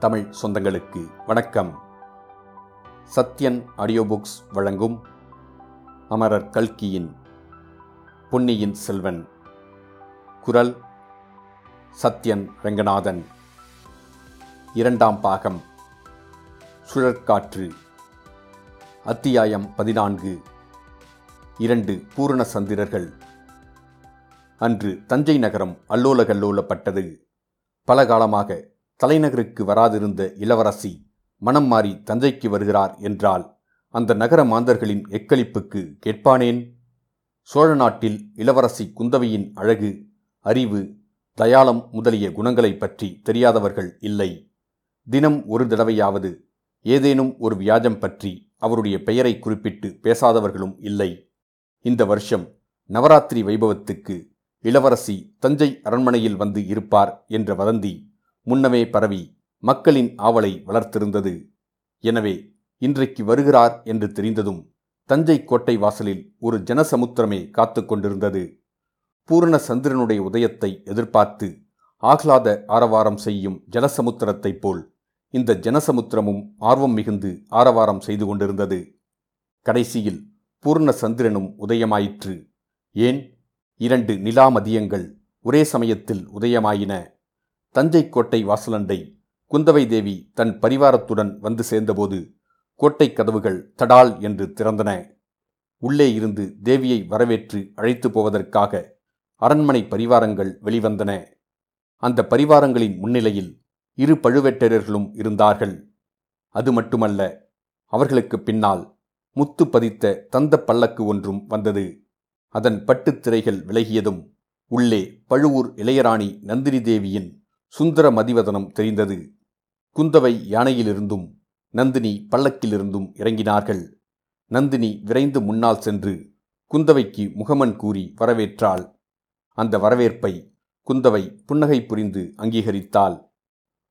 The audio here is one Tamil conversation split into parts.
தமிழ் சொந்தங்களுக்கு வணக்கம். சத்யன் ஆடியோ புக்ஸ் வழங்கும் அமரர் கல்கியின் பொன்னியின் செல்வன். குரல் சத்யன் ரங்கநாதன். இரண்டாம் பாகம். சுழற்காற்று. அத்தியாயம் பதினான்கு. இரண்டு பூரண சந்திரர்கள். அன்று தஞ்சை நகரம் அல்லோலகல்லோலப்பட்டது. பல காலமாக தலைநகருக்கு வராதிருந்த இளவரசி மனம் மாறி தஞ்சைக்கு வருகிறார் என்றால் அந்த நகர மாந்தர்களின் எக்களிப்புக்கு கேட்பானேன்? சோழ நாட்டில் இளவரசி குந்தவையின் அழகு அறிவு தயாளம் முதலிய குணங்களைப் பற்றி தெரியாதவர்கள் இல்லை. தினம் ஒரு தடவையாவது ஏதேனும் ஒரு வியாஜம் பற்றி அவருடைய பெயரை குறிப்பிட்டு பேசாதவர்களும் இல்லை. இந்த வருஷம் நவராத்திரி வைபவத்துக்கு இளவரசி தஞ்சை அரண்மனையில் வந்து இருப்பார் என்ற வதந்தி முன்னமே பரவி மக்களின் ஆவலை வளர்த்திருந்தது. எனவே இன்றைக்கு வருகிறார் என்று தெரிந்ததும் தஞ்சை கோட்டை வாசலில் ஒரு ஜனசமுத்திரமே காத்து கொண்டிருந்தது. பூரண சந்திரனுடைய உதயத்தை எதிர்பார்த்து ஆகலாத ஆரவாரம் செய்யும் ஜலசமுத்திரத்தைப் போல் இந்த ஜனசமுத்திரமும் ஆர்வம் மிகுந்து ஆரவாரம் செய்து கொண்டிருந்தது. கடைசியில் பூர்ண சந்திரனும் உதயமாயிற்று. ஏன்? இரண்டு நிலா மதியங்கள் ஒரே சமயத்தில் உதயமாயின. தஞ்சை கோட்டை வாசலண்டை குந்தவை தேவி தன் பரிவாரத்துடன் வந்து சேர்ந்தபோது கோட்டைக் கதவுகள் தடால் என்று திறந்தன. உள்ளே இருந்து தேவியை வரவேற்று அழைத்து போவதற்காக அரண்மனை பரிவாரங்கள் வெளிவந்தன. அந்த பரிவாரங்களின் முன்னிலையில் இரு பழுவேட்டரர்களும் இருந்தார்கள். அது மட்டுமல்ல அவர்களுக்கு பின்னால் முத்து பதித்த தந்த பல்லக்கு ஒன்றும் வந்தது. அதன் பட்டுத் திரைகள் விலகியதும் உள்ளே பழுவூர் இளையராணி நந்தினி தேவியின் சுந்தர மதிவதனம் தெரிந்தது. குந்தவை யானையிலிருந்தும் நந்தினி பல்லக்கிலிருந்தும் இறங்கினார்கள். நந்தினி விரைந்து முன்னால் சென்று குந்தவைக்கு முகமன் கூறி வரவேற்றாள். அந்த வரவேற்பை குந்தவை புன்னகை புரிந்து அங்கீகரித்தாள்.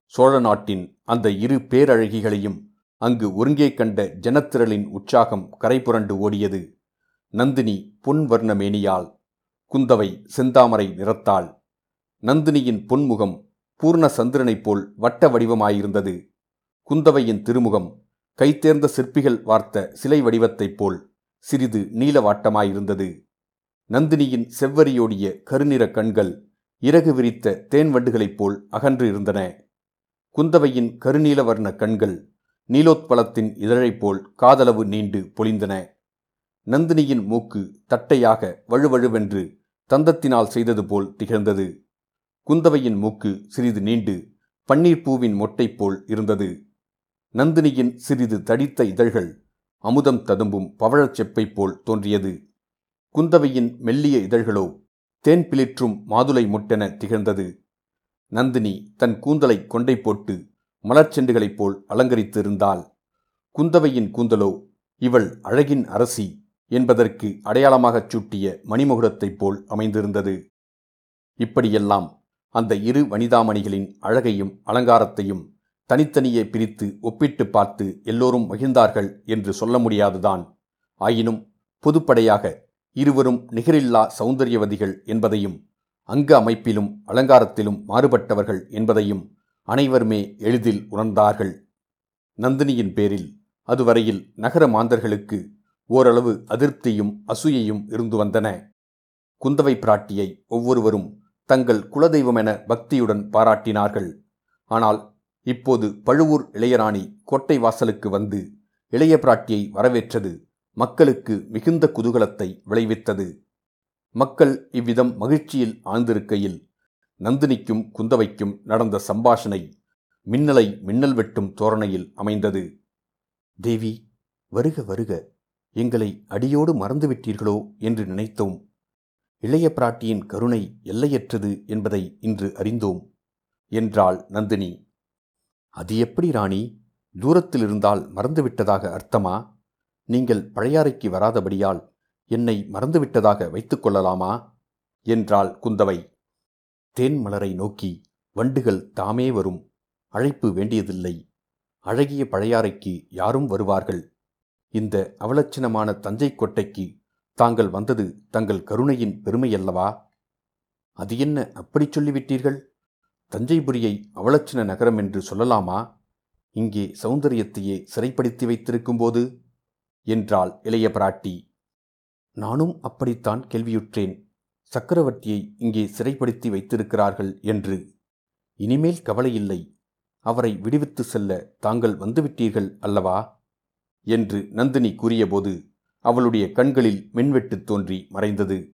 சோழ நாட்டின் அந்த இரு பேரழகிகளையும் அங்கு ஒருங்கே கண்ட ஜனத்திரளின் உற்சாகம் கரைபுரண்டு ஓடியது. நந்தினி பொன் வர்ண குந்தவை செந்தாமரை நிறத்தாள். நந்தினியின் பொன்முகம் பூர்ண சந்திரனைப் போல் வட்ட வடிவமாயிருந்தது. குந்தவையின் திருமுகம் கைத்தேர்ந்த சிற்பிகள் வார்த்த சிலை வடிவத்தைப் போல் சிறிது நீலவாட்டமாயிருந்தது நந்தினியின் செவ்வரியோடிய கருநிற கண்கள் இறகு விரித்த தேன் வண்டுகளைப் போல் அகன்று இருந்தன குந்தவையின் கருநீலவர்ண கண்கள் நீலோத்பலத்தின் இதழைப் போல் காதளவு நீண்டு பொழிந்தன. நந்தினியின் மூக்கு தட்டையாக வழுவழுவென்று தந்தத்தினால் செய்தது போல் திகழ்ந்தது. குந்தவையின் மூக்கு சிறிது நீண்டு பன்னீர் பூவின் மொட்டை போல் இருந்தது. நந்தினியின் சிறிது தடித்த இதழ்கள் அமுதம் ததும்பும் பவழச் செப்பை போல் தோன்றியது. குந்தவையின் மெல்லிய இதழ்களோ தேன் பிளிற்றும் மாதுளை முட்டென திகழ்ந்தது. நந்தினி தன் கூந்தலை கொண்டை போட்டு மலர்ச்செண்டுகளைப் போல் அலங்கரித்திருந்தாள். குந்தவையின் கூந்தலோ இவள் அழகின் அரசி என்பதற்கு அடையாளமாகச் சூட்டிய மணிமுகுடத்தைப் போல் அமைந்திருந்தது. இப்படியெல்லாம் அந்த இரு வனிதாமணிகளின் அழகையும் அலங்காரத்தையும் தனித்தனியே பிரித்து ஒப்பிட்டு பார்த்து எல்லோரும் மகிழ்ந்தார்கள் என்று சொல்ல முடியாதுதான். ஆயினும் பொதுப்படையாக இருவரும் நிகரில்லா சௌந்தரியவதிகள் என்பதையும் அங்க அமைப்பிலும் அலங்காரத்திலும் மாறுபட்டவர்கள் என்பதையும் அனைவருமே எளிதில் உணர்ந்தார்கள். நந்தினியின் பேரில் அதுவரையில் நகர மாந்தர்களுக்கு ஓரளவு அதிருப்தியும் அசூயையும் இருந்து வந்தன. குந்தவை பிராட்டியை ஒவ்வொருவரும் தங்கள் குலதெய்வமென பக்தியுடன் பாராட்டினார்கள். ஆனால் இப்போது பழுவூர் இளையராணி கோட்டை வாசலுக்கு வந்து இளைய பிராட்டியை வரவேற்றது மக்களுக்கு மிகுந்த குதூகலத்தை விளைவித்தது. மக்கள் இவ்விதம் மகிழ்ச்சியில் ஆழ்ந்திருக்கையில் நந்தினிக்கும் குந்தவைக்கும் நடந்த சம்பாஷணை மின்னலை மின்னல் வெட்டும் தோரணையில் அமைந்தது. தேவி வருக வருக. எங்களை அடியோடு மறந்துவிட்டீர்களோ? என்று நினைத்தோம். இளைய பிராட்டியின் கருணை எல்லையற்றது என்பதை இன்று அறிந்தோம். என்றாள் நந்தினி. அது எப்படி ராணி? தூரத்தில் இருந்தால் மறந்துவிட்டதாக அர்த்தமா? நீங்கள் பழையாறைக்கு வராதபடியால் என்னை மறந்துவிட்டதாக வைத்துக் கொள்ளலாமா? என்றாள் குந்தவை. தேன் மலரை நோக்கி வண்டுகள் தாமே வரும். அழைப்பு வேண்டியதில்லை. அழகிய பழையாறைக்கு யாரும் வருவார்கள். இந்த அவலட்சணமான தஞ்சை கோட்டைக்கு தாங்கள் வந்தது தங்கள் கருணையின் பெருமையல்லவா? அது என்ன அப்படி சொல்லிவிட்டீர்கள்? தஞ்சைபுரியை அவலட்சண நகரம் என்று சொல்லலாமா? இங்கே சௌந்தரியத்தையே சிறைப்படுத்தி வைத்திருக்கும்போது? என்றாள் இளைய பிராட்டி. நானும் அப்படித்தான் கேள்வியுற்றேன். சக்கரவர்த்தியை இங்கே சிறைப்படுத்தி வைத்திருக்கிறார்கள் என்று. இனிமேல் கவலையில்லை அவரை விடுவித்து செல்ல தாங்கள் வந்துவிட்டீர்கள் அல்லவா? என்று நந்தினி கூறியபோது அவளுடைய கண்களில் மின்வெட்டு தோன்றி மறைந்தது.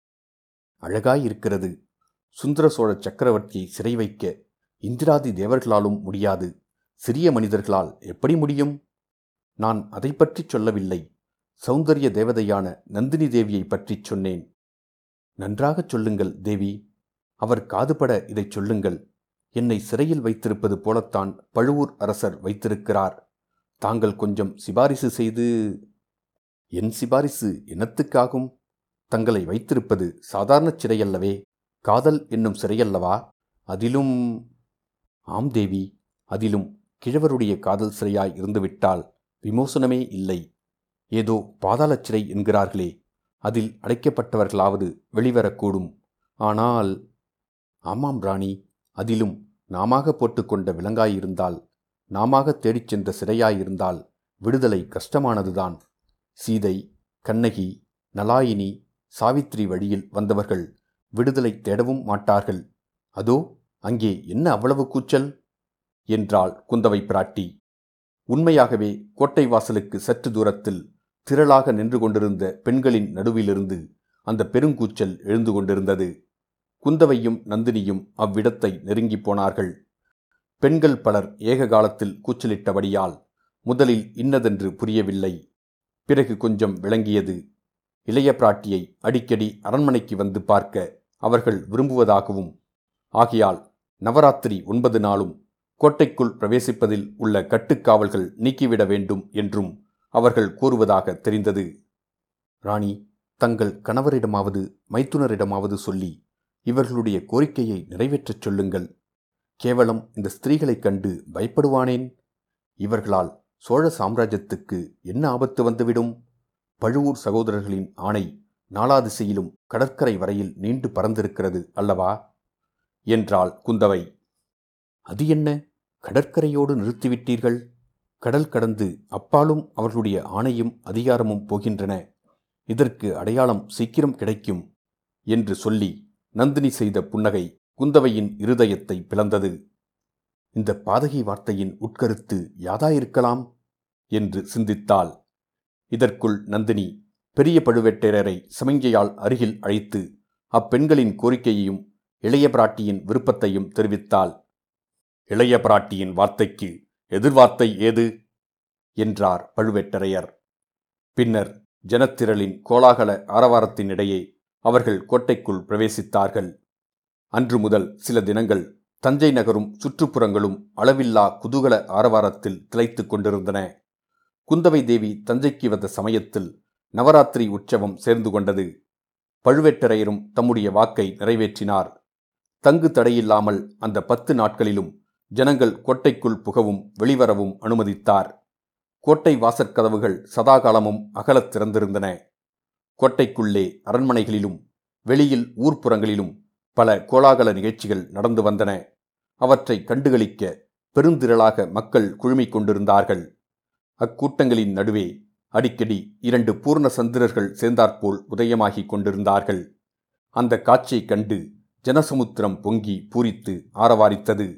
அழகாயிருக்கிறது. சுந்தர சோழ சக்கரவர்த்தியை சிறை வைக்க இந்திராதி தேவர்களாலும் முடியாது. சிறிய மனிதர்களால் எப்படி முடியும்? நான் அதை பற்றி சொல்லவில்லை. சௌந்தரிய தேவதையான நந்தினி தேவியை பற்றிச் சொன்னேன். நன்றாகச் சொல்லுங்கள் தேவி. அவர் காதுபட இதைச் சொல்லுங்கள். என்னை சிறையில் வைத்திருப்பது போலத்தான் பழுவூர் அரசர் வைத்திருக்கிறார். தாங்கள் கொஞ்சம் சிபாரிசு செய்து என் சிபாரிசு என்னத்துக்காகும் தங்களை வைத்திருப்பது சாதாரண சிறையல்லவே. காதல் என்னும் சிறையல்லவா? அதிலும் ஆம் தேவி அதிலும் கிழவருடைய காதல் சிறையாய் இருந்துவிட்டால் விமோசனமே இல்லை. ஏதோ பாதாளச் சிறை என்கிறார்களே. அதில் அடைக்கப்பட்டவர்களாவது வெளிவரக்கூடும். ஆனால் ஆமாம் ராணி அதிலும் நாமாக போட்டுக்கொண்ட விலங்காயிருந்தால் நாமாக தேடிச் சென்ற சிறையாயிருந்தால் விடுதலை கஷ்டமானதுதான். சீதை கண்ணகி நலாயினி சாவித்திரி வழியில் வந்தவர்கள் விடுதலை தேடவும் மாட்டார்கள். அதோ அங்கே என்ன அவ்வளவு கூச்சல்? என்றாள் குந்தவை பிராட்டி. உண்மையாகவே கோட்டை வாசலுக்கு சற்று தூரத்தில் திரளாக நின்று கொண்டிருந்த பெண்களின் நடுவிலிருந்து அந்த பெருங்கூச்சல் எழுந்து கொண்டிருந்தது. குந்தவையும் நந்தினியும் அவ்விடத்தை நெருங்கிப் போனார்கள். பெண்கள் பலர் ஏக காலத்தில் கூச்சலிட்டபடியால் முதலில் இன்னதென்று புரியவில்லை. பிறகு கொஞ்சம் விளங்கியது. இளைய பிராட்டியை அடிக்கடி அரண்மனைக்கு வந்து பார்க்க அவர்கள் விரும்புவதாகவும் ஆகையால் நவராத்திரி ஒன்பது நாளும் கோட்டைக்குள் பிரவேசிப்பதில் உள்ள கட்டுக்காவல்கள் நீக்கிவிட வேண்டும் என்றும் அவர்கள் கூறுவதாக தெரிந்தது. ராணி தங்கள் கணவரிடமாவது மைத்துனரிடமாவது சொல்லி இவர்களுடைய கோரிக்கையை நிறைவேற்றச் சொல்லுங்கள். கேவலம் இந்த ஸ்திரீகளைக் கண்டு பயப்படுவானேன்? இவர்களால் சோழ சாம்ராஜ்யத்துக்கு என்ன ஆபத்து வந்துவிடும்? பழுவூர் சகோதரர்களின் ஆணை நாலா திசையிலும் கடற்கரை வரையில் நீண்டு பறந்திருக்கிறது அல்லவா? என்றாள் குந்தவை. அது என்ன? கடற்கரையோடு நிறுத்திவிட்டீர்கள்? கடல் கடந்து அப்பாலும் அவர்களுடைய ஆணையும் அதிகாரமும் போகின்றன. இதற்கு அடையாளம் சீக்கிரம் கிடைக்கும் என்று சொல்லி நந்தினி செய்த புன்னகை குந்தவையின் இருதயத்தை பிளந்தது. இந்த பாதகி வார்த்தையின் உட்கருத்து யாதாயிருக்கலாம்? என்று சிந்தித்தாள். இதற்குள் நந்தினி பெரிய பழுவேட்டரரை சமிஞ்சையால் அருகில் அழைத்து அப்பெண்களின் கோரிக்கையையும் இளைய பிராட்டியின் விருப்பத்தையும் தெரிவித்தாள். இளைய பிராட்டியின் வார்த்தைக்கு எதிர்வார்த்தை ஏது? என்றார் பழுவேட்டரையர். பின்னர் ஜனத்திரளின் கோலாகல ஆரவாரத்தினிடையே அவர்கள் கோட்டைக்குள் பிரவேசித்தார்கள். அன்று முதல் சில தினங்கள் தஞ்சை நகரும் சுற்றுப்புறங்களும் அளவில்லா குதூகல ஆரவாரத்தில் திளைத்துக் கொண்டிருந்தன. குந்தவை தேவி தஞ்சைக்கு வந்த சமயத்தில் நவராத்திரி உற்சவம் சேர்ந்து கொண்டது. பழுவேட்டரையரும் தம்முடைய வாக்கை நிறைவேற்றினார். தங்கு தடையில்லாமல் அந்த பத்து நாட்களிலும் ஜனங்கள் கோட்டைக்குள் புகவும் வெளிவரவும் அனுமதித்தார். கோட்டை வாசற்கதவுகள் சதாகாலமும் அகலத் திறந்திருந்தன. கோட்டைக்குள்ளே அரண்மனைகளிலும் வெளியில் ஊர்ப்புறங்களிலும் பல கோலாகல நிகழ்ச்சிகள் நடந்து வந்தன. அவற்றை கண்டுகளிக்க பெருந்திரளாக மக்கள் குழுமிக் கொண்டிருந்தார்கள். அக்கூட்டங்களின் நடுவே அடிக்கடி இரண்டு பூர்ண சந்திரர்கள் சேர்ந்தாற்போல் உதயமாகிக் கொண்டிருந்தார்கள். அந்த காட்சியைக் கண்டு ஜனசமுத்திரம் பொங்கி பூரித்து ஆரவாரித்தது.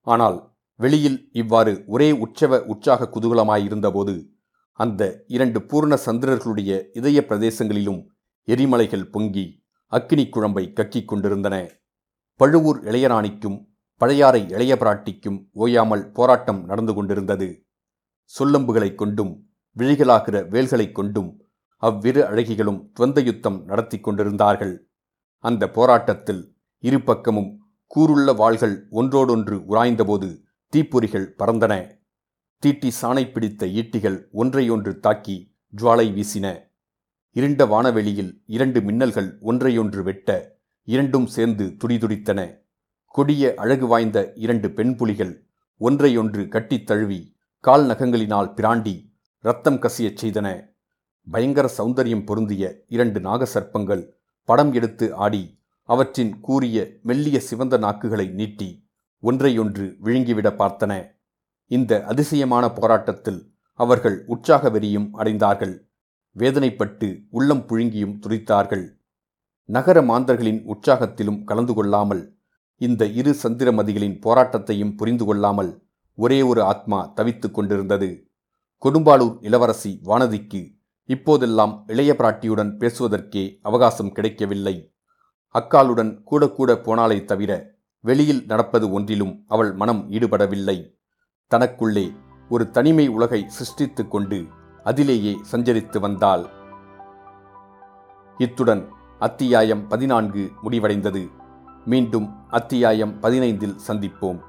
ஆனால் வெளியில் இவ்வாறு ஒரே உற்சவ உற்சாக குதூகலமாயிருந்தபோது அந்த இரண்டு பூர்ண சந்திரர்களுடைய இதய பிரதேசங்களிலும் எரிமலைகள் பொங்கி அக்கினி குழம்பை கக்கிக் கொண்டிருந்தன. பழுவூர் இளையராணிக்கும் பழையாறை இளைய பிராட்டிக்கும் ஓயாமல் போராட்டம் நடந்து கொண்டிருந்தது. சொல்லம்புகளைக் கொண்டும் விழிகளாகிற வேல்களைக் கொண்டும் அவ்விரு அழகிகளும் துவந்த யுத்தம் நடத்தி கொண்டிருந்தார்கள். அந்த போராட்டத்தில் இரு பக்கமும் கூருள்ள வாள்கள் ஒன்றோடொன்று உராய்ந்தபோது தீப்பொறிகள் பறந்தன. தீட்டி சாணை பிடித்த ஈட்டிகள் ஒன்றையொன்று தாக்கி ஜுவாலை வீசின. இருண்ட வானவெளியில் இரண்டு மின்னல்கள் ஒன்றையொன்று வெட்ட இரண்டும் சேர்ந்து துடிதுடித்தன. கொடிய அழகு வாய்ந்த இரண்டு பெண் புலிகள் ஒன்றையொன்று கட்டித் தழுவி கால் நகங்களினால் பிராண்டி ரத்தம் கசியச் செய்தன பயங்கர சௌந்தரியம் பொருந்திய இரண்டு நாகசர்ப்பங்கள் படம் எடுத்து ஆடி அவற்றின் கூறிய மெல்லிய சிவந்த நாக்குகளை நீட்டி ஒன்றையொன்று விழுங்கிவிட பார்த்தன. இந்த அதிசயமான போராட்டத்தில் அவர்கள் உற்சாக வெறியும் அடைந்தார்கள். வேதனைப்பட்டு உள்ளம் புழுங்கியும் துடித்தார்கள் நகர மாந்தர்களின் உற்சாகத்திலும் கலந்து கொள்ளாமல் இந்த இரு சந்திரமதிகளின் போராட்டத்தையும் புரிந்து கொள்ளாமல் ஒரே ஒரு ஆத்மா தவித்துக் கொண்டிருந்தது. கொடும்பாளூர் இளவரசி வானதிக்கு இப்போதெல்லாம் இளைய பிராட்டியுடன் பேசுவதற்கே அவகாசம் கிடைக்கவில்லை. அக்காளுடன் கூட கூட போனாலே தவிர வெளியில் நடப்பது ஒன்றிலும் அவள் மனம் ஈடுபடவில்லை. தனக்குள்ளே ஒரு தனிமை உலகை சிருஷ்டித்துக் கொண்டு அதிலேயே சஞ்சரித்து வந்தாள். இத்துடன் அத்தியாயம் பதினான்கு முடிவடைந்தது. மீண்டும் அத்தியாயம் பதினைந்தில் சந்திப்போம்.